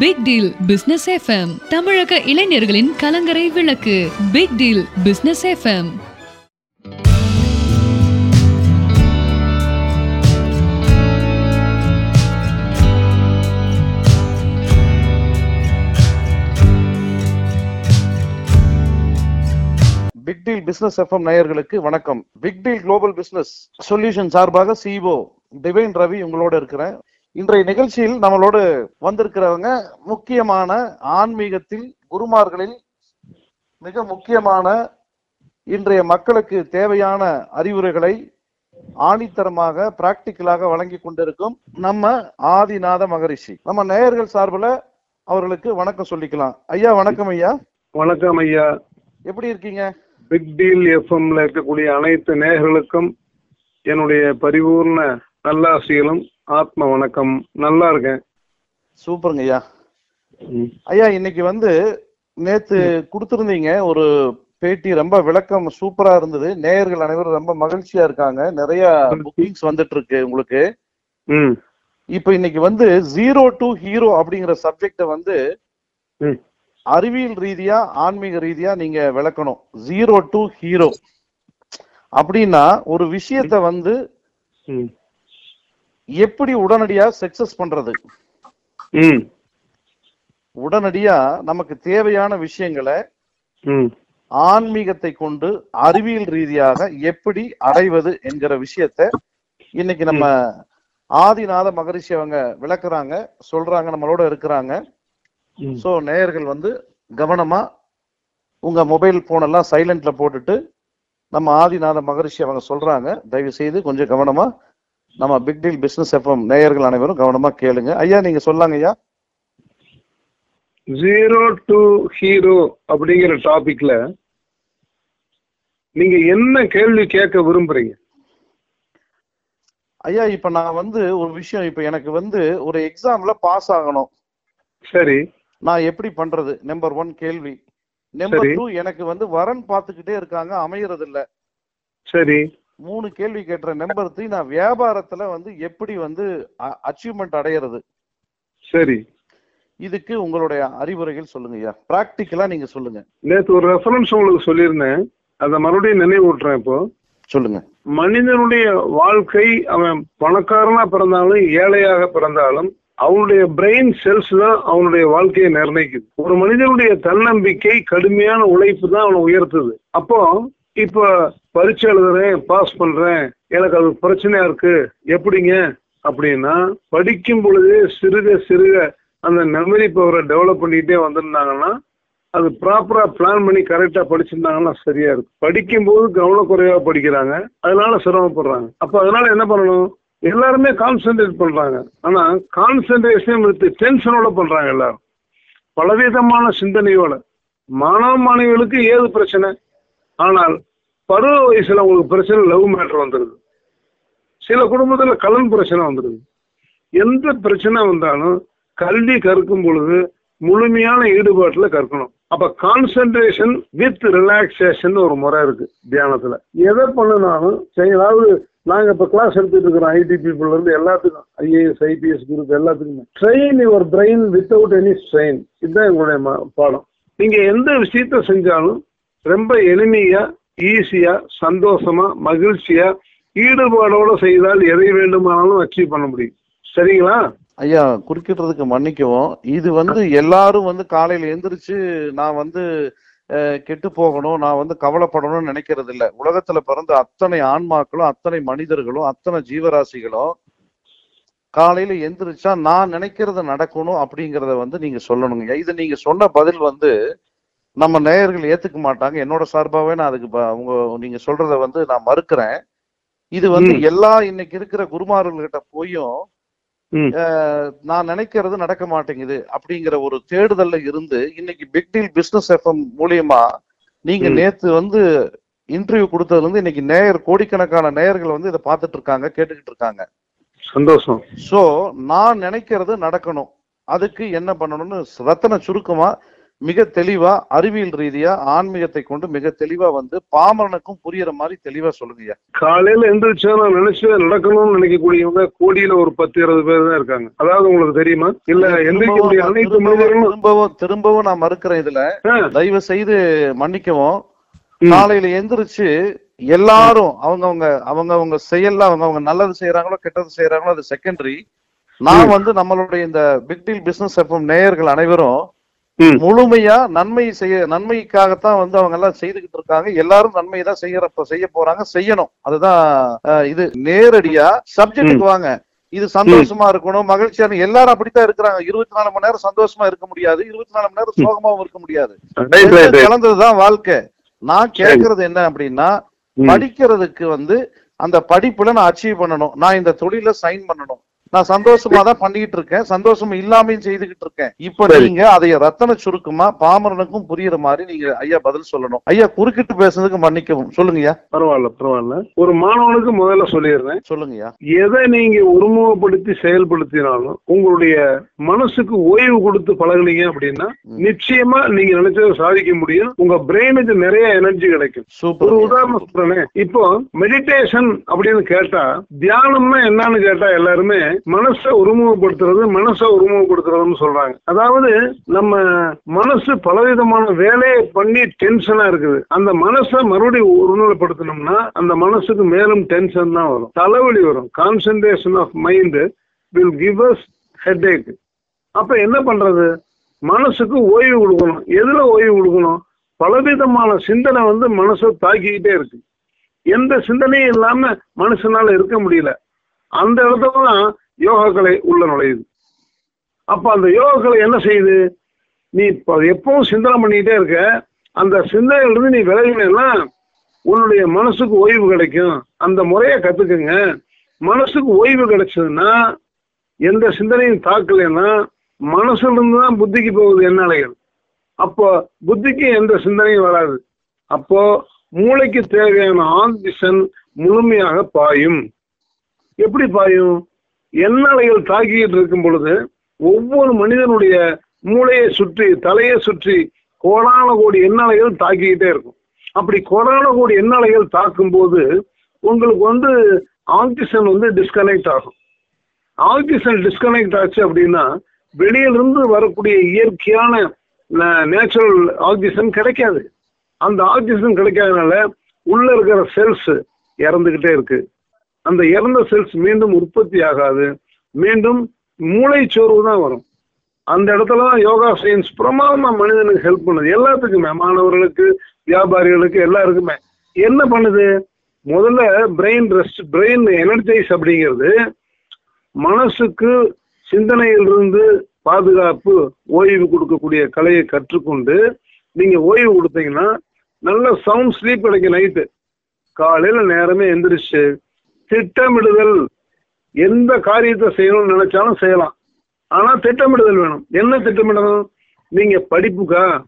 Big deal business FM தமிழக இளைஞர்களின் கலங்கரை விளக்கு. Big deal business FM big deal business FM நேயர்களுக்கு வணக்கம். Big deal global business solution சார்பாக சிஇஓ டிவைன் ரவி உங்களோட இருக்கிறேன் இன்றைய நிகழ்ச்சியில் நம்மளோடு வந்திருக்கிறவங்க முக்கியமான ஆன்மீகத்தில் குருமார்களில் மிக முக்கியமான இன்றைய மக்களுக்கு தேவையான அறிவுரைகளை ஆணித்தரமாக பிராக்டிக்கலாக வழங்கி கொண்டிருக்கும் நம்ம ஆதிநாத மகரிஷி. நம்ம நேயர்கள் சார்பில் அவர்களுக்கு வணக்கம் சொல்லிக்கலாம். ஐயா வணக்கம் ஐயா. வணக்கம் ஐயா. எப்படி இருக்கீங்க? பிக் டீல் எஃப்எம்ல இருக்கக்கூடிய அனைத்து நேயர்களுக்கும் என்னுடைய பரிபூர்ண நல்லாசிகளும் ஆத்ம வணக்கம். நல்லா இருக்கேன். சூப்பருங்க ஐயா. ஐயா இன்னைக்கு வந்து நேத்து கொடுத்திருந்தீங்க ஒரு பேட்டி ரொம்ப விளக்கம் சூப்பரா இருந்தது. நேயர்கள் அனைவரும் ரொம்ப மகிழ்ச்சியா இருக்காங்க. நிறைய புக்கிங்ஸ் வந்துட்டு இருக்கு உங்களுக்கு. ம். இப்போ இன்னைக்கு வந்து ஜீரோ டு ஹீரோ அப்படிங்கிற சப்ஜெக்ட வந்து ம். அறிவியல் ரீதியா ஆன்மீக ரீதியா நீங்க விளக்கணும். ஜீரோ டு ஹீரோ அப்படின்னா ஒரு விஷயத்த வந்து எப்படி உடனடியா சக்சஸ் பண்றது? உடனடியா நமக்கு தேவையான விஷயங்களை ஆன்மீகத்தை கொண்டு அறிவியல் ரீதியாக எப்படி அடைவது என்கிற விஷயத்த இன்னைக்கு நம்ம ஆதிநாத மகரிஷி அவங்க விளக்குறாங்க சொல்றாங்க நம்மளோட இருக்கிறாங்க. சோ நேயர்கள் வந்து கவனமா உங்க மொபைல் போன் எல்லாம் சைலண்ட்ல போட்டுட்டு நம்ம ஆதிநாத மகரிஷி அவங்க சொல்றாங்க. தயவு செய்து கொஞ்சம் கவனமா நம்ம பிக் டீல் பிசினஸ் எஃப்எம் நேயர்கள் அனைவரும் கவனமா கேளுங்க. ஐயா நீங்க சொல்லாங்க ஐயா. ஜீரோ டு ஹீரோ அப்படிங்கிற டாபிக்ல நீங்க என்ன கேள்வி கேட்க விரும்புறீங்க? ஐயா இப்ப நான் வந்து ஒரு விஷயம் இப்ப எனக்கு வந்து ஒரு எக்ஸாம்ல பாஸ் ஆகணும். சரி. நான் எப்படி பண்றது? நம்பர் ஒன் கேள்வி. நம்பர். டூ எனக்கு வந்து வரன் பார்த்துக்கிட்டே இருக்காங்க அமையறது இல்ல சரி. மூணு கேள்வி கேட்டுற நம்பர் த்ரீ நான் வியாபாரத்துல வந்து எப்படி வந்து அச்சீவ்மெண்ட் அடையிறது? சரி. இதுக்கு உங்களுடைய அறிவுரைகள் சொல்லுங்க ஐயா. பிராக்டிக்கலா நீங்க சொல்லுங்க. நேற்று ஒரு ரெஃபரன்ஸ் உங்களுக்கு சொல்லியிருந்தேன். அதை மறுபடியும் நினைவூட்டுறேன் இப்போ. சொல்லுங்க. மனிதனுடைய வாழ்க்கை அவன் பணக்காரனா பிறந்தாலும் ஏழையாக பிறந்தாலும் அவனுடைய பிரெயின் செல்ஸ் தான் அவனுடைய வாழ்க்கையை நிர்ணயிக்குது. ஒரு மனிதனுடைய தன்னம்பிக்கை கடுமையான உழைப்பு தான் அவனை உயர்த்துது. அப்போ இப்ப பரீட்சை எழுதுறேன் பாஸ் பண்றேன் எனக்கு அது பிரச்சனையா இருக்கு எப்படிங்க? அப்படின்னா படிக்கும் பொழுதே சிறுக சிறுக அந்த மெமரி பவரை டெவலப் பண்ணிக்கிட்டே வந்திருந்தாங்கன்னா அது ப்ராப்பரா பிளான் பண்ணி கரெக்டா படிச்சிருந்தாங்கன்னா சரியா இருக்கும். படிக்கும்போது கவனக்குறைவா படிக்கிறாங்க. அதனால சிரமப்படுறாங்க. அப்ப அதனால என்ன பண்ணணும்? எல்லாருமே கான்சென்ட்ரேட் பண்றாங்க. ஆனா கான்சென்ட்ரேஷன் வித் டென்ஷனோட பண்றாங்க எல்லாரும். பலவிதமான சிந்தனையோட. மாணவ மாணவிகளுக்கு ஏது பிரச்சனை? ஆனால் பருவ வயசுல உங்களுக்கு பிரச்சனை லவ் மேட்டர் வந்துருது. சில குடும்பத்துல கலன் பிரச்சனை வந்துருது. எந்த பிரச்சனை வந்தாலும் கல்வி கற்கும் பொழுது முழுமையான ஈடுபாட்டுல கற்கணும். அப்ப கான்சென்ட்ரேஷன் வித் ரிலாக்ஸேஷன் ஒரு முறை இருக்கு தியானத்துல. எதை பண்ணினாலும் அதாவது நாங்க இப்ப கிளாஸ் எடுத்துட்டு இருக்கிறோம் ஐடி பீப்புள் இருந்து எல்லாத்துக்கும் ஐஏஎஸ் ஐபிஎஸ் குரூப் எல்லாத்துக்குமே. Train your brain without any strain இதுதான் எங்களுடைய பாடம். நீங்க எந்த விஷயத்த செஞ்சாலும் ரொம்ப எளிமையா ஈஸியா சந்தோஷமா மகிழ்ச்சியா ஈடுபாடோட செய்தால் எதை வேண்டுமானாலும் அச்சீவ் பண்ண முடியும். சரிங்களா? ஐயா குறுக்கிடுறதுக்கு மன்னிக்கவும். இது வந்து எல்லாரும் வந்து காலையில எந்திரிச்சு நான் வந்து அஹ், கெட்டு போகணும் நான் வந்து கவலைப்படணும்னு நினைக்கிறது இல்ல உலகத்துல பிறந்த அத்தனை ஆன்மாக்களும் அத்தனை மனிதர்களும் அத்தனை ஜீவராசிகளும் காலையில எந்திரிச்சா நான் நினைக்கிறத நடக்கணும் அப்படிங்கறத வந்து நீங்க சொல்லணுங்க இது நீங்க சொன்ன பதில் வந்து நம்ம நேயர்கள் ஏத்துக்க மாட்டாங்க. என்னோட சார்பாவே நான் அதுக்கு உங்க நீங்க சொல்றத வந்து நான் மறுக்கிறேன். இது வந்து. எல்லா இன்னைக்கு இருக்கிற குருமார்கள்கிட்ட போயும் நான் நினைக்கிறது நடக்க மாட்டேங்குது அப்படிங்கிற ஒரு தேடுதல்ல இருந்து இன்னைக்கு பிக் டீல் பிசினஸ் எஃப்எம் மூலியமா நீங்க. நேத்து வந்து இன்டர்வியூ கொடுத்ததுல இருந்து இன்னைக்கு நேயர் கோடிக்கணக்கான நேயர்கள் வந்து இதை பார்த்துட்டு இருக்காங்க கேட்டுக்கிட்டு இருக்காங்க. சந்தோஷம். சோ நான் நினைக்கிறது நடக்கணும். அதுக்கு என்ன பண்ணணும்னு ரத்தன சுருக்கமா மிக தெளிவா அறிவியல் ரீதியா ஆன்மீகத்தை கொண்டு மிக தெளிவா வந்து பாமரனுக்கும் புரியுற மாதிரி தெளிவா சொல்லுங்கய்யா. காலையில எந்திரிச்சா நான் நினைச்சு நடக்கணும்னு நினைக்கக்கூடியவங்க கோடியில ஒரு பத்து இருபது பேர் தான் இருக்காங்க. அதாவது உங்களுக்கு தெரியுமா? இல்ல எந்திரிக்கக்கூடிய அனைத்து திரும்பவும் மனிதர்களும் திரும்பவும் திரும்பவும் நான் மறுக்கிறேன் இதுல. தயவு செய்து மன்னிக்கவும். காலையில எந்திரிச்சு எல்லாரும் அவங்கவங்க அவங்கவங்க செயல்ல அவங்கவங்க நல்லது செய்யறாங்களோ கெட்டது செய்யறாங்களோ அது செகண்டரி நான் வந்து நம்மளுடைய இந்த பிக் டீல் பிசினஸ் எஃப்எம் நேயர்கள் அனைவரும். முழுமையா நன்மை செய்ய நன்மைக்காகத்தான் வந்து அவங்க எல்லாம் செய்துகிட்டு இருக்காங்க. எல்லாரும் நன்மை தான் செய்யறப்ப செய்ய போறாங்க செய்யணும். அதுதான் இது. நேரடியா சப்ஜெக்ட்டுக்கு வாங்க. இது சந்தோஷமா இருக்கணும் மகிழ்ச்சியான எல்லாரும் அப்படித்தான் இருக்கிறாங்க. இருபத்தி நாலு மணி நேரம் சந்தோஷமா இருக்க முடியாது. இருபத்தி நாலு மணி நேரம் சோகமாவும் இருக்க முடியாது. கலந்ததுதான் வாழ்க்கை. நான் கேக்குறது என்ன அப்படின்னா. படிக்கிறதுக்கு வந்து அந்த படிப்புல நான் அச்சீவ் பண்ணணும். நான் இந்த தொழில சைன் பண்ணணும். நான் சந்தோஷமா தான் பண்ணிக்கிட்டு இருக்கேன். சந்தோஷம் இல்லாமையும் செய்துகிட்டு இருக்கேன். இப்ப. நீங்க அதை ரத்தன சுருக்கமா பாமரனுக்கும் புரியுற மாதிரி நீங்க ஐயா பதில் சொல்லணும். ஐயா குறுக்கிட்டு பேசுறதுக்கு மன்னிக்கவும். சொல்லுங்கய்யா பரவாயில்ல பரவாயில்ல. ஒரு மாணவனுக்கு முதல்ல சொல்லிடுறேன். சொல்லுங்கய்யா எதை நீங்க ஒருமுகப்படுத்தி செயல்படுத்தினாலும் உங்களுடைய மனசுக்கு ஓய்வு கொடுத்து பழகுனீங்க அப்படின்னா நிச்சயமா நீங்க நினைச்சதை சாதிக்க முடியும். உங்க பிரெயினுக்கு நிறைய எனர்ஜி கிடைக்கும். ஒரு உதாரணம் சொல்றேனே. இப்போ மெடிடேஷன் அப்படின்னு கேட்டா தியானம்னா என்னன்னு கேட்டா எல்லாருமே மனசை ஒருமுகப்படுத்துறது மனசை ஒருமுகப்படுத்துறதுன்னு சொல்றாங்க. அதாவது நம்ம மனசு பலவிதமான வேலையை பண்ணி டென்ஷனா இருக்குது. அந்த மனசை மறுபடியும் ஒருநிலைப்படுத்தணும்னா அந்த மனசுக்கு மேலும் டென்ஷன் தான் வரும். தலைவலி வரும். Concentration of mind will give us head அப்ப என்ன பண்றது? மனசுக்கு ஓய்வு கொடுக்கணும். எதுல ஓய்வு கொடுக்கணும்? பலவிதமான சிந்தனை வந்து மனசை தாக்கிக்கிட்டே இருக்கு. எந்த சிந்தனையும் இல்லாம மனுஷனால இருக்க முடியல. அந்த இடத்துல தான் யோகக்கலை உள்ள நுழையுது. அப்ப அந்த யோகக்கலை என்ன செய்யுது? நீ இப்ப எப்பவும் சிந்தனை பண்ணிக்கிட்டே இருக்க. அந்த சிந்தனையிலிருந்து நீ விலகினா உன்னுடைய மனசுக்கு ஓய்வு கிடைக்கும். அந்த முறையை கத்துக்குங்க. மனசுக்கு ஓய்வு கிடைச்சதுன்னா எந்த சிந்தனையும் தாக்கலைன்னா மனசுல இருந்து தான் புத்திக்கு போகுது என்ன அலைகள். அப்போ புத்திக்கு எந்த சிந்தனையும் வராது. அப்போ மூளைக்கு தேவையான ஆக்சிஜன் முழுமையாக பாயும். எப்படி பாயும்? எண்ணலைகள் தாக்கிட்டு இருக்கும் பொழுது ஒவ்வொரு மனிதனுடைய மூளையை சுற்றி தலையை சுற்றி கோடான கோடி எண்ணலைகள் தாக்கிக்கிட்டே இருக்கும். அப்படி கோடான கோடி எண்ணலைகள் தாக்கும் போது உங்களுக்கு வந்து ஆக்சிஜன் வந்து டிஸ்கனெக்ட் ஆகும். ஆக்சிஜன் டிஸ்கனெக்ட் ஆச்சு அப்படின்னா வெளியிலிருந்து வரக்கூடிய இயற்கையான நேச்சுரல் ஆக்சிஜன் கிடைக்காது. அந்த ஆக்சிஜன் கிடைக்காதனால உள்ள இருக்கிற செல்ஸ் இறந்துகிட்டே இருக்கு. அந்த இறந்த செல்ஸ் மீண்டும் உற்பத்தி ஆகாது. மீண்டும் மூளை சோர்வு தான் வரும். அந்த இடத்துல தான் யோகா சயின்ஸ் பிரமாதமா மனிதனுக்கு ஹெல்ப் பண்ணுது. எல்லாத்துக்குமே மாணவர்களுக்கு வியாபாரிகளுக்கு எல்லாருக்குமே. என்ன பண்ணுது? முதல்ல பிரெயின் ரெஸ்ட் பிரெயின் எனர்ஜைஸ் அப்படிங்கிறது மனசுக்கு சிந்தனையிலிருந்து பாதுகாப்பு ஓய்வு கொடுக்கக்கூடிய கலையை கற்றுக்கொண்டு நீங்க ஓய்வு கொடுத்தீங்கன்னா நல்ல சவுண்ட் ஸ்லீப் கிடைக்கும் நைட்டு காலையில நேரமே எந்திரிச்சு திட்டமிடுதல் எந்த காரியத்தை செய்யணும்னு நினைச்சாலும் செய்யலாம். ஆனா திட்டமிடுதல் வேணும். என்ன திட்டமிடணும்? நீங்க படிப்புக்கா?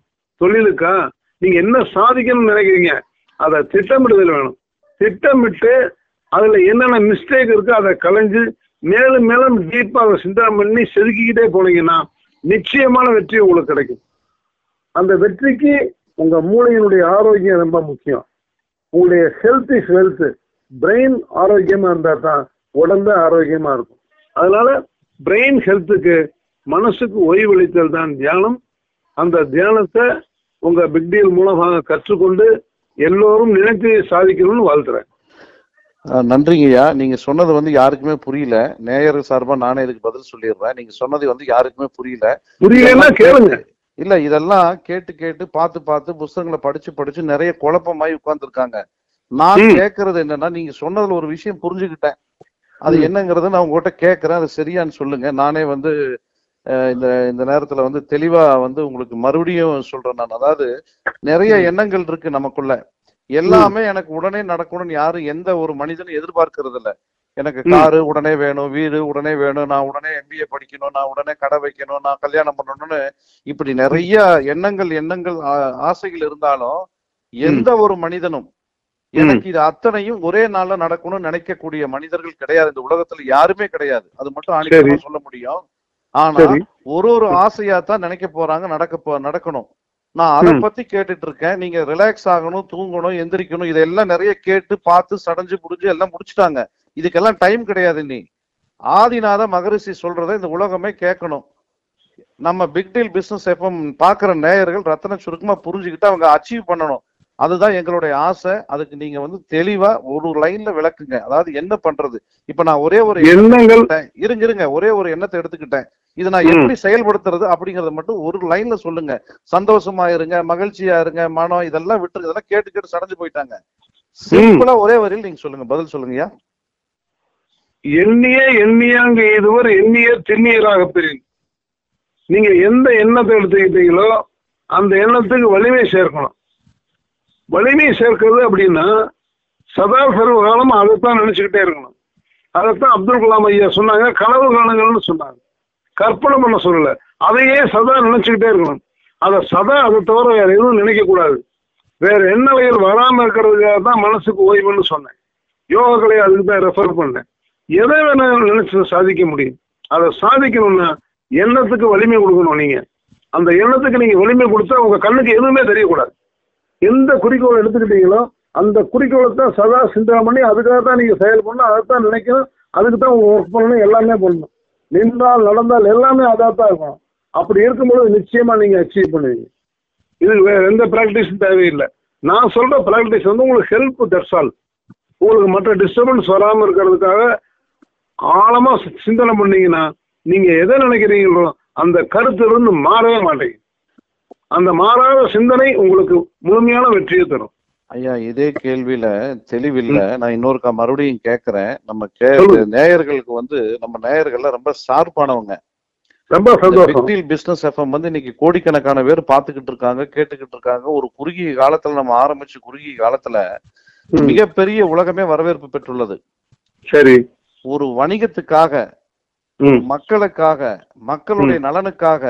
தொழிலுக்கா? நீங்க என்ன சாதிக்கணும்னு நினைக்கிறீங்க? அதை திட்டமிடுதல் வேணும். திட்டமிட்டு அதுல என்னென்ன மிஸ்டேக் இருக்கோ அதை களைஞ்சு மேலும் மேலும் டீப்பா அதை சிந்தனை பண்ணி செதுக்கிக்கிட்டே போனீங்கன்னா நிச்சயமான வெற்றி உங்களுக்கு கிடைக்கும். அந்த வெற்றிக்கு உங்க மூளையினுடைய ஆரோக்கியம் ரொம்ப முக்கியம். உங்களுடைய ஹெல்த் இஸ் வெல்த் பிரெயின் ஆரோக்கியமா இருந்தா தான் உடம்பு ஆரோக்கியமா இருக்கும். அதனால பிரெயின் ஹெல்த்துக்கு மனசுக்கு ஓய்வளித்தல் தான் தியானம். அந்த தியானத்தை உங்க பிக் டீல் மூலமாக கற்றுக்கொண்டு எல்லோரும் நினைத்து சாதிக்கணும்னு வாழ்த்துறேன். நன்றிங்கய்யா நீங்க சொன்னது வந்து யாருக்குமே புரியல. நேயர் சார்பா நானே இதுக்கு பதில் சொல்லிடுறேன். நீங்க சொன்னது வந்து யாருக்குமே புரியல. புரியலன்னா கேளுங்க. இல்ல இதெல்லாம் கேட்டு கேட்டு பார்த்து பார்த்து புஸ்தகங்களை படிச்சு படிச்சு நிறைய குழப்பமாயி உட்கார்ந்துருக்காங்க. நான் ம். கேக்குறது என்னன்னா நீங்க சொன்னதுல ஒரு விஷயம் புரிஞ்சுக்கிட்டேன். அது. என்னங்கறத நான் உங்ககிட்ட கேக்குறேன். அது சரியான்னு சொல்லுங்க. நானே வந்து இந்த இந்த நேரத்துல வந்து தெளிவா வந்து உங்களுக்கு மறுபடியும் சொல்றேன் நான். அதாவது நிறைய எண்ணங்கள் இருக்கு நமக்குள்ள. எல்லாமே எனக்கு உடனே நடக்கணும்னு யாரும் எந்த ஒரு மனிதனும் எதிர்பார்க்கறது இல்ல. எனக்கு. காரு உடனே வேணும் வீடு உடனே வேணும் நான் உடனே எம்பிஏ படிக்கணும் நான் உடனே கடை வைக்கணும் நான் கல்யாணம் பண்ணணும்னு இப்படி நிறைய எண்ணங்கள் எண்ணங்கள் ஆசைகள் இருந்தாலும் எந்த ஒரு மனிதனும் எனக்கு இது அத்தனையும் ஒரே நாள்ல நடக்கணும்னு நினைக்கக்கூடிய மனிதர்கள் கிடையாது. இந்த உலகத்துல யாருமே கிடையாது. அது மட்டும் ஆணித்தரமா சொல்ல முடியும். ஆனா ஒரு ஒரு ஆசையா தான் நினைக்க போறாங்க நடக்க போ நடக்கணும். நான் அதை. பத்தி கேட்டுட்டு இருக்கேன். நீங்க ரிலாக்ஸ் ஆகணும் தூங்கணும் எந்திரிக்கணும் இதெல்லாம் நிறைய கேட்டு பார்த்து சடைஞ்சு புடிஞ்சு எல்லாம் முடிச்சிட்டாங்க. இதுக்கெல்லாம் டைம் கிடையாது நீ ஆதிநாத மகரிஷி சொல்றதை இந்த உலகமே கேட்கணும். நம்ம பிக் டீல் பிசினஸ் எஃப்எம் பாக்குற நேயர்கள் ரத்தன சுருக்கமா புரிஞ்சுக்கிட்டு அவங்க அச்சீவ் பண்ணணும். அதுதான் எங்களுடைய ஆசை. அதுக்கு நீங்க வந்து தெளிவா ஒரு லைன்ல விளக்குங்க. அதாவது என்ன பண்றது? இப்ப நான் ஒரே ஒரு எண்ணங்கள். இருங்க இருங்க. ஒரே ஒரு எண்ணத்தை எடுத்துக்கிட்டேன். இதை நான். எப்படி செயல்படுத்துறது அப்படிங்கறத மட்டும் ஒரு லைன்ல சொல்லுங்க. சந்தோஷமா இருங்க மகிழ்ச்சியா இருங்க மனம் இதெல்லாம் விட்டு இதெல்லாம் கேட்டு கேட்டு சடைஞ்சு போயிட்டாங்க. சிம்பிளா ஒரே வரியில் நீங்க சொல்லுங்க. பதில் சொல்லுங்கய்யா. எண்ணிய எண்ணியாங்க இதுவர் எண்ணிய திண்ணியராக பெரியன் நீங்க எந்த எண்ணத்தை எடுத்துக்கிட்டீங்களோ அந்த எண்ணத்துக்கு வலிமை சேர்க்கணும். வலிமை சேர்க்கிறது அப்படின்னா சதா சர்வகாலம் அதைத்தான் நினைச்சுக்கிட்டே இருக்கணும். அதைத்தான் அப்துல் கலாம் ஐயா சொன்னாங்க கனவு காணுங்கள்னு சொன்னாங்க. கற்பனை பண்ண சொல்லல. அதையே சதா நினைச்சுக்கிட்டே இருக்கணும். அதை சதா அதை தவிர வேற எதுவும் நினைக்க கூடாது. வேற எண்ணலைகள் வராம இருக்கிறதுக்காக தான் மனசுக்கு ஓய்வுன்னு சொன்னேன். யோகாக்களை அதுக்கு தான் ரெஃபர் பண்ணேன். எதை வேணாலும் நினைச்சு சாதிக்க முடியும். அதை சாதிக்கணும்னா எண்ணத்துக்கு வலிமை கொடுக்கணும் நீங்க. அந்த எண்ணத்துக்கு நீங்க வலிமை கொடுத்தா உங்க கண்ணுக்கு எதுவுமே தெரியக்கூடாது. எந்த குறிக்கோளை எடுத்துக்கிட்டீங்களோ அந்த குறிக்கோளை தான் சதா சிந்தனை பண்ணி அதுக்காக தான் நீங்கள் செயல் பண்ணணும் அதை தான் நினைக்கணும் அதுக்கு தான் உங்கள் ஒர்க் பண்ணணும் எல்லாமே பண்ணணும். நின்றால் நடந்தால் எல்லாமே அதாக தான் இருக்கும் அப்படி இருக்கும்போது நிச்சயமாக நீங்கள் அச்சீவ் பண்ணுவீங்க. இதுக்கு வேறு எந்த ப்ராக்டிஸும் தேவையில்லை. நான் சொல்கிற ப்ராக்டிஸ் வந்து உங்களுக்கு ஹெல்ப் தட்ஸ் ஆல் உங்களுக்கு மற்ற டிஸ்டர்பன்ஸ் வராமல் இருக்கிறதுக்காக ஆழமாக சி- சிந்தனை பண்ணீங்கன்னா நீங்கள் எதை நினைக்கிறீங்களோ அந்த கருத்திலிருந்து மாறவே மாட்டேங்குது அந்த மாறாத சிந்தனை உங்களுக்கு முழுமையான வெற்றியை தரும். ஐயா இதே கேள்வியில தெளிவில்ல. நான் இன்னொருக்கா மறுபடியும் கேக்குறேன். நம்ம கே. நேயர்களுக்கு வந்து நம்ம நேயர்கள்ல ரொம்ப ஷார்ப்பானவங்க ரொம்ப சந்தோஷம். பிசினஸ் எஃப்எம் வந்து இன்னைக்கு கோடிக்கணக்கான பேர் பாத்துக்கிட்டு இருக்காங்க கேட்டுக்கிட்டு இருக்காங்க. ஒரு குறுகிய காலத்துல நம்ம ஆரம்பிச்சு குறுகிய காலத்துல மிகப்பெரிய உலகமே வரவேற்பு பெற்றுள்ளது. சரி. ஒரு வணிகத்துக்காக மக்களுக்காக மக்களுடைய நலனுக்காக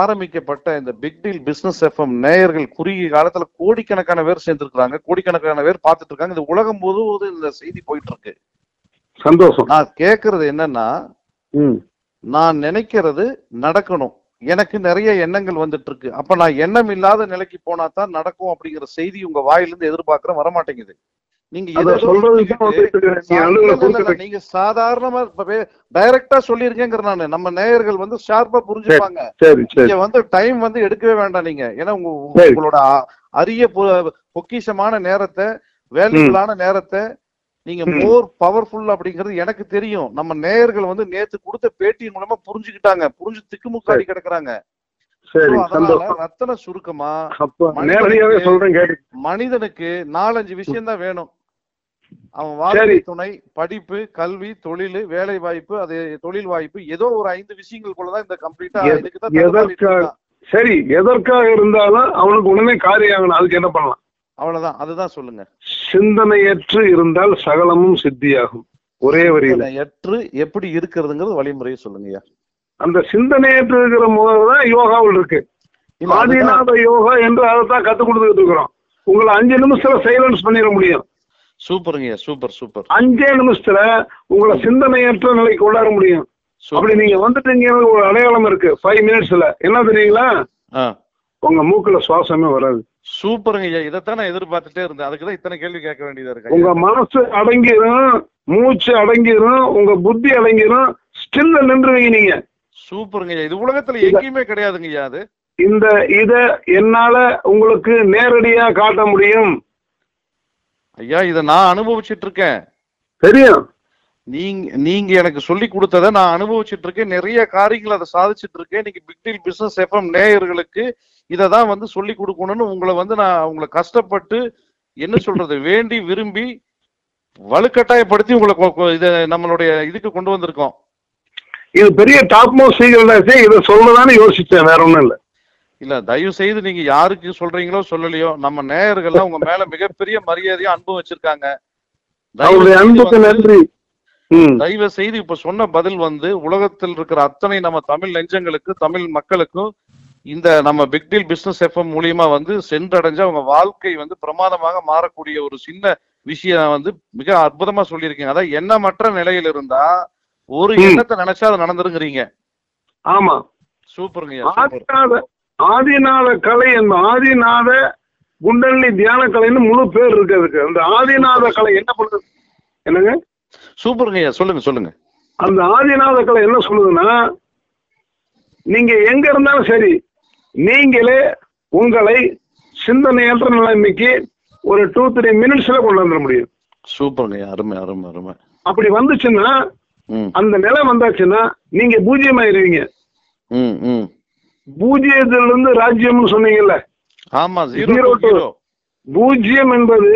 ஆரம்பிக்கப்பட்ட இந்த பிக் டீல் பிசினஸ் எஃப்எம் நேயர்கள் குறுகிய காலத்துல கோடிக்கணக்கான பேர் சேர்ந்திருக்கிறாங்க. கோடிக்கணக்கான பேர் பார்த்துட்டு இருக்காங்க இந்த உலகம் முழுவதும் இந்த செய்தி போயிட்டு இருக்கு சந்தோஷம். நான் கேக்குறது என்னன்னா நான் நினைக்கிறது நடக்கணும். எனக்கு நிறைய எண்ணங்கள் வந்துட்டு இருக்கு அப்ப நான் எண்ணம் இல்லாத நிலைக்கு போனா தான் நடக்கும் அப்படிங்கிற செய்தி உங்க வாயிலிருந்து எதிர்பார்க்கற வரமாட்டேங்குது. நீங்க அத எதோ சொல்றதுக்கு தான் சொல்லிக்கிட்டு- வந்துட்டு நீ சா- அலுவலக இல்ல, இல்ல, இல்ல, கொடுக்குற- நீங்க சாதாரணமா டைரக்டா சொல்லிருக்கேங்கிற நானு. நம்ம நேயர்கள் வந்து ஷார்ப்பா புரிஞ்சுப்பாங்க. நீங்க வந்து டைம் வந்து எடுக்கவே வேண்டாம் நீங்க. ஏன்னா உங்க. உங்களோட அரிய பொக்கிஷமான நேரத்தை வேல்யூபிளான நேரத்தை நீங்க. மோர் பவர்ஃபுல் அப்படிங்கிறது எனக்கு தெரியும். நம்ம நேயர்கள் வந்து நேத்து கொடுத்த பேட்டியின் மூலமா புரிஞ்சுக்கிட்டாங்க. புரிஞ்சு திக்குமுக்காடி கிடக்குறாங்க. ரத்தன சுருக்கமா மனிதனுக்கு நாலஞ்சு விஷயம் தான் வேணும். அவன் வாழ்க்கை. துணை படிப்பு கல்வி தொழில் வேலை வாய்ப்பு அது தொழில் வாய்ப்பு ஏதோ ஒரு ஐந்து விஷயங்களுக்குள்ளதான் இந்த கம்ப்ளீட்டா தான். சரி எதற்காக இருந்தாலும் அவனுக்கு உடனே காரியம் ஆகணும் அதுக்கு என்ன பண்ணலாம்? அவ்வளவுதான் அதுதான் சொல்லுங்க. சிந்தனையற்று இருந்தால் சகலமும் சித்தியாகும் ஒரே வரியில. எற்று எப்படி இருக்கிறதுங்கிறது வழிமுறையை சொல்லுங்கய்யா அந்த சிந்தனையற்று இருக்கிற முதல் தான் யோகாவில் இருக்கு. ஆதிநாத யோகா என்று அதைத்தான் கத்து கொடுத்துட்டு இருக்கிறோம். உங்களை அஞ்சு நிமிஷத்துல சைலன்ஸ் பண்ணிட முடியும். சூப்பருங்கய்யா சூப்பர் சூப்பர். அஞ்சே நிமிஷத்துல உங்களை சிந்தனையற்ற நிலைக்கு கொண்டாட முடியும். அப்படி நீங்க வந்துட்டீங்க ஒரு அடையாளம் இருக்கு. ஃபைவ் மினிட்ஸ்ல என்ன தெரியுங்களா? உங்க மூக்குல சுவாசமே வராது. சூப்பருங்கய்யா இதைத்தான் நான் எதிர்பார்த்துட்டே இருந்தேன். அதுக்கு தான் இத்தனை கேள்வி கேட்க வேண்டியதா இருக்கு உங்க ஐயா. மனசு அடங்கிரும் மூச்சு அடங்கிரும் உங்க புத்தி அடங்கிரும். ஸ்டில்ல நின்றுவீங்க நீங்க. சூப்பருங்கய்யா இது உலகத்துல எங்கேயுமே கிடையாதுங்கய்யா அது. இந்த இத என்னால உங்களுக்கு நேரடியா காட்ட முடியும். ஐயா இதை நான் அனுபவிச்சிட்டு இருக்கேன் தெரியும். நீங்க நீங்க எனக்கு சொல்லி கொடுத்ததை நான் அனுபவிச்சிட்டு இருக்கேன் நிறைய காரியங்கள் அதை சாதிச்சிட்டு இருக்கேன் இன்னைக்கு பிக் டீல் பிசினஸ் எஃப்எம் நேயர்களுக்கு இதை தான் வந்து சொல்லி கொடுக்கணும்னு உங்களை வந்து நான் உங்களை கஷ்டப்பட்டு என்ன சொல்றது வேண்டி விரும்பி வலுக்கட்டாயப்படுத்தி உங்களை இத நம்மளுடைய இதுக்கு கொண்டு வந்திருக்கோம். இது பெரிய டாப் மோஸ்ட் சீக்கிரம் இதை சொல்லதான்னு யோசிச்சேன் வேற ஒண்ணும் இல்ல. இல்ல தயவு செய்து நீங்க யாருக்கு சொல்றீங்களோ சொல்லலையோ நம்ம நேயர்கள்லாம் உங்க மேல மிகப்பெரிய மரியாதையும் அன்பும் வச்சிருக்காங்க. நன்றி. தயவு செய்து இப்ப சொன்ன பதில் வந்து உலகத்தில் இருக்கிற அத்தனை நம்ம தமிழ் நெஞ்சங்களுக்கு தமிழ் மக்களுக்கும் இந்த நம்ம பிக் டீல் பிசினஸ் எஃப்எம் மூலியமா வந்து சென்றடைஞ்சு அவங்க வாழ்க்கை வந்து பிரமாதமாக மாறக்கூடிய ஒரு சின்ன விஷயம் வந்து மிக அற்புதமா சொல்லியிருக்கீங்க அதாவது எண்ணமற்ற நிலையில இருந்தா ஒரு. எண்ணத்தை நினைச்சா அது நடந்துருங்கிறீங்க. ஆமா. சூப்பருங்கய்யா சூப்பர். ஆதிநாத கலை என்ப ஆதிநாத குண்டலினி தியான கலைன்னு முழு பேர் இருக்கு அதுக்கு. அந்த ஆதிநாத கலை என்ன பண்ணுது? என்னங்க? சூப்பருங்கய்யா சொல்லுங்க சொல்லுங்க. அந்த ஆதிநாத கலை என்ன சொல்லுதுன்னா நீங்க எங்க இருந்தாலும் சரி நீங்களே உங்களை சிந்தனையற்ற நிலைமைக்கு ஒரு டூ த்ரீ மினிட்ஸ்ல கொண்டு வந்துட முடியும். சூப்பருங்கய்யா அருமை அருமை அருமை. அப்படி வந்துச்சுன்னா அந்த நிலை வந்தாச்சுன்னா நீங்க பூஜ்ஜியமாயிருவீங்க. ம் ம். பூஜ்ஜியத்துல இருந்து ராஜ்யம்னு சொன்னீங்கல்ல? ஆமா ஜீரோ ஜீரோ பூஜ்ஜியம் என்பது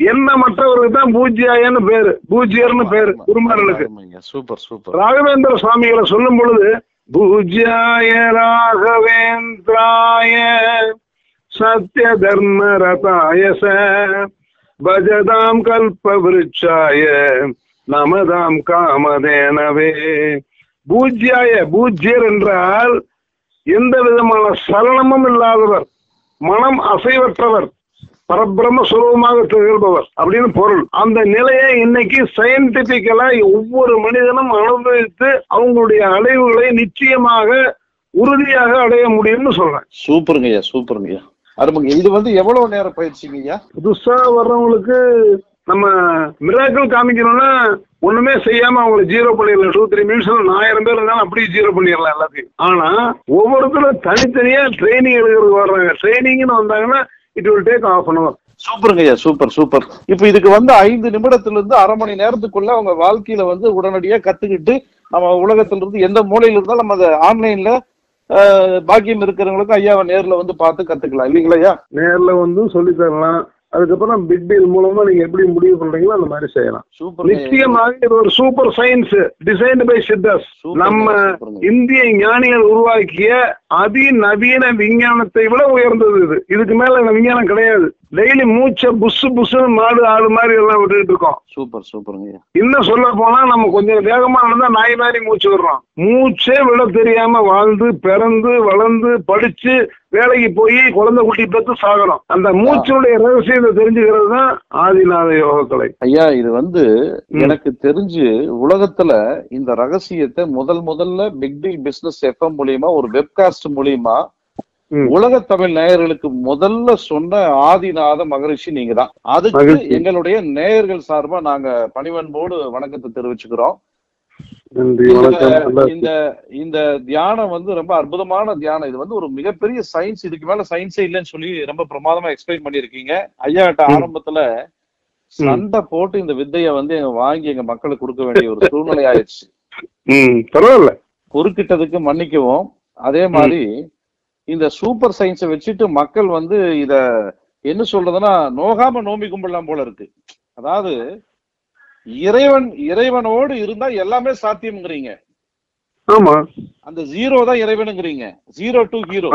எண்ணமற்றவருக்கு தான் பூஜ்யாயன்னு பேரு பூஜ்யர்னு பேரு குருமாரனுக்கு சூப்பர் சூப்பர். ராகவேந்திர சுவாமிகளை சொல்லும் பொழுது பூஜ்யாய ராகவேந்திராய சத்ய தர்ம ரதாய ச பஜதாம் கல்ப விருட்சாய நமதாம் காமதேனவே. பூஜ்யாய பூஜ்யர் என்றால் எந்த விதமான சலனமும் இல்லாதவர் மனம் அசைவற்றவர் பரபிரம்ம சுரூபமாக திகழ்பவர் அப்படின்னு பொருள். அந்த நிலையை இன்னைக்கு சயின்டிபிக்கலா ஒவ்வொரு மனிதனும் அனுபவித்து அவங்களுடைய அடைவுகளை நிச்சயமாக உறுதியாக அடைய முடியும்னு சொல்றேன். சூப்பருங்கய்யா சூப்பருங்கய்யா அருமைங்க இது வந்து எவ்வளவு நேரம் பயிற்சிங்கய்யா புதுசா வர்றவங்களுக்கு நம்ம மிராக்கள் காமிக்கணும்னா ஒண்ணுமே செய்யாம அவங்களை ஜீரோ பண்ணிடலாம். டூ த்ரீ மினிட்ஸ்ல ஆயிரம் பேர் இருந்தாலும் அப்படியே ஜீரோ பண்ணிடலாம் எல்லாத்தையும். ஆனா ஒவ்வொருத்தரும் தனித்தனியா ட்ரைனிங் எடுக்கிறதுக்கு வர்றாங்க. ட்ரைனிங்னு வந்தாங்கன்னா it will take half an hour சூப்பருங்கய்யா super super. இப்போ இதுக்கு வந்து ஐந்து நிமிடத்துல இருந்து அரை மணி நேரத்துக்குள்ள அவங்க வாழ்க்கையில வந்து உடனடியா கத்துக்கிட்டு நம்ம உலகத்துல இருந்து எந்த மூலையில இருந்தாலும் நம்ம அதை ஆன்லைன்ல பாக்கியம் இருக்கிறவங்களுக்கு ஐயாவை நேர்ல வந்து பார்த்து கத்துக்கலாம். இல்லைங்களா நேர்ல வந்து சொல்லி தரலாம். அதுக்கப்புறம் பிக் டீல் மூலமா நீங்க எப்படி முடிவு பண்றீங்களோ அந்த மாதிரி செய்யலாம். நிச்சயமாக இது ஒரு super science designed by Super, நம்ம. இந்திய ஞானிகள் உருவாக்கிய அதிநவீன விஞ்ஞானத்தை விட உயர்ந்தது இது. இதுக்கு மேல விஞ்ஞானம் கிடையாது. டெய்லி மூச்சை புசு புசுன்னு மாடு ஆடு மாதிரி எல்லாம் விட்டுட்டு இருக்கோம் சூப்பர் சூப்பருங்கய்யா இன்னும் சொல்ல போனா நம்ம கொஞ்சம் வேகமா நடந்தா நாய் மாதிரி மூச்சு விடுறோம் மூச்சே விட தெரியாம வாழ்ந்து பிறந்து வளர்ந்து படிச்சு வேலைக்கு போய் குழந்தை குட்டி பெற்று சாகணும் அந்த மூச்சுடைய ரகசியத்தை தெரிஞ்சுக்கிறது தான் ஆதிநாத யோகக்கலை ஐயா இது வந்து. எனக்கு தெரிஞ்சு உலகத்துல இந்த ரகசியத்தை முதல் முதல்ல பிக் டீல் பிசினஸ் எஃப்எம் மூலியமா ஒரு வெப்காஸ்ட் மூலியமா. உலக தமிழ் நேயர்களுக்கு முதல்ல சொன்ன ஆதிநாத மகரிஷி நீங்க தான் அதுக்கு. எங்களுடைய நேயர்கள் சார்பா நாங்க பணிவன்போடு வணக்கத்தை தெரிவிச்சுக்கிறோம். இந்த- இந்த தியானம் வந்து ரொம்ப அற்புதமான தியானம். இது வந்து ஒரு மிகப்பெரிய சயின்ஸ் இதுக்கு மேல சயின்ஸே இல்லைன்னு சொல்லி ரொம்ப பிரமாதமா எக்ஸ்பிளைன் பண்ணிருக்கீங்க ஐயா கிட்ட. ஆரம்பத்துல சண்டை போட்டு இந்த வித்தைய வந்து எங்க வாங்கி எங்க மக்களுக்கு கொடுக்க வேண்டிய ஒரு சூழ்நிலை ஆயிடுச்சு. பரவாயில்ல. குறுக்கிட்டதுக்கு மன்னிக்கவும். அதே மாதிரி இந்த சூப்பர் சயின்ஸை வச்சுட்டு மக்கள் வந்து இத என்ன சொல்றதுன்னா நோகாம நோம்பி கும்பிடலாம் போல இருக்கு. அதாவது இறைவன் இறைவனோடு இருந்தா எல்லாமே சாத்தியம்ங்கிறீங்க. ஆமா. அந்த ஜீரோ தான் இறைவனுங்கிறீங்க. ஜீரோ டு ஹீரோ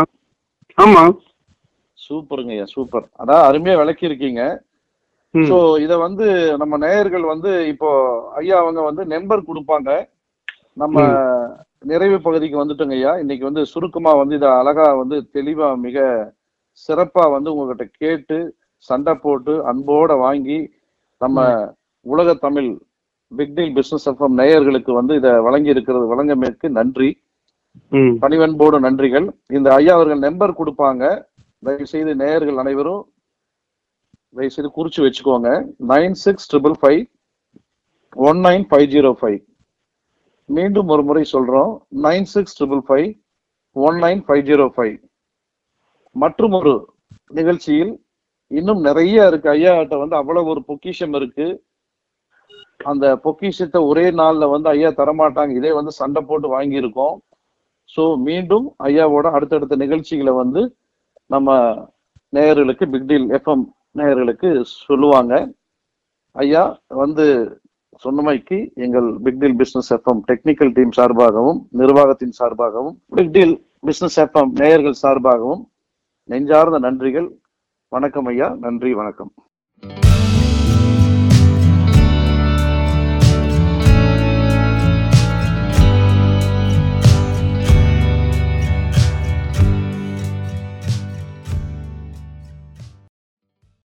ஆமா. சூப்பருங்கய்யா சூப்பர். அதான் அருமையா விளக்கி இருக்கீங்க. சோ இத வந்து நம்ம நேயர்கள் வந்து இப்போ ஐயா அவங்க வந்து நம்பர் கொடுப்பாங்க. நம்ம நிறைவு பகுதிக்கு வந்துட்டோங்க ஐயா. இன்னைக்கு வந்து சுருக்கமா வந்து இத அழகா வந்து தெளிவா மிக சிறப்பா வந்து உங்ககிட்ட கேட்டு சண்டை போட்டு அன்போட வாங்கி நம்ம உலக தமிழ் பிக் டீல் பிசினஸ் எஃப்எம் நேயர்களுக்கு வந்து இதை வழங்கி இருக்கிறது வழங்கமைக்கு நன்றி. பணிவன்போடு நன்றிகள். இந்த ஐயா அவர்கள் நம்பர் கொடுப்பாங்க. தயவு செய்து நேயர்கள் அனைவரும் தயவு செய்து குறிச்சு வச்சுக்கோங்க. Nine six triple five one nine five zero five. மீண்டும் ஒரு முறை சொல்றோம். Nine six triple five one nine five zero five மற்றும் ஒரு நிகழ்ச்சியில் இன்னும் நிறைய இருக்கு. ஐயாட்ட வந்து அவ்வளவு ஒரு பொக்கிஷம் இருக்கு. அந்த பொக்கிஷத்தை ஒரே நாள்ல வந்து ஐயா தரமாட்டாங்க. இதே வந்து சண்டை போட்டு வாங்கியிருக்கோம். ஸோ மீண்டும் ஐயாவோட அடுத்தடுத்த நிகழ்ச்சிகளை வந்து நம்ம நேயர்களுக்கு பிக் டீல் எஃப்எம் நேயர்களுக்கு சொல்லுவாங்க. ஐயா வந்து சொன்னமைக்கு எங்கள் big deal business FM technical team சார்பாகவும் நிர்வாகத்தின் சார்பாகவும் பிக் டீல் பிசினஸ் எஃப்எம் நேயர்கள் சார்பாகவும் நெஞ்சார்ந்த நன்றிகள். வணக்கம் ஐயா. நன்றி வணக்கம்.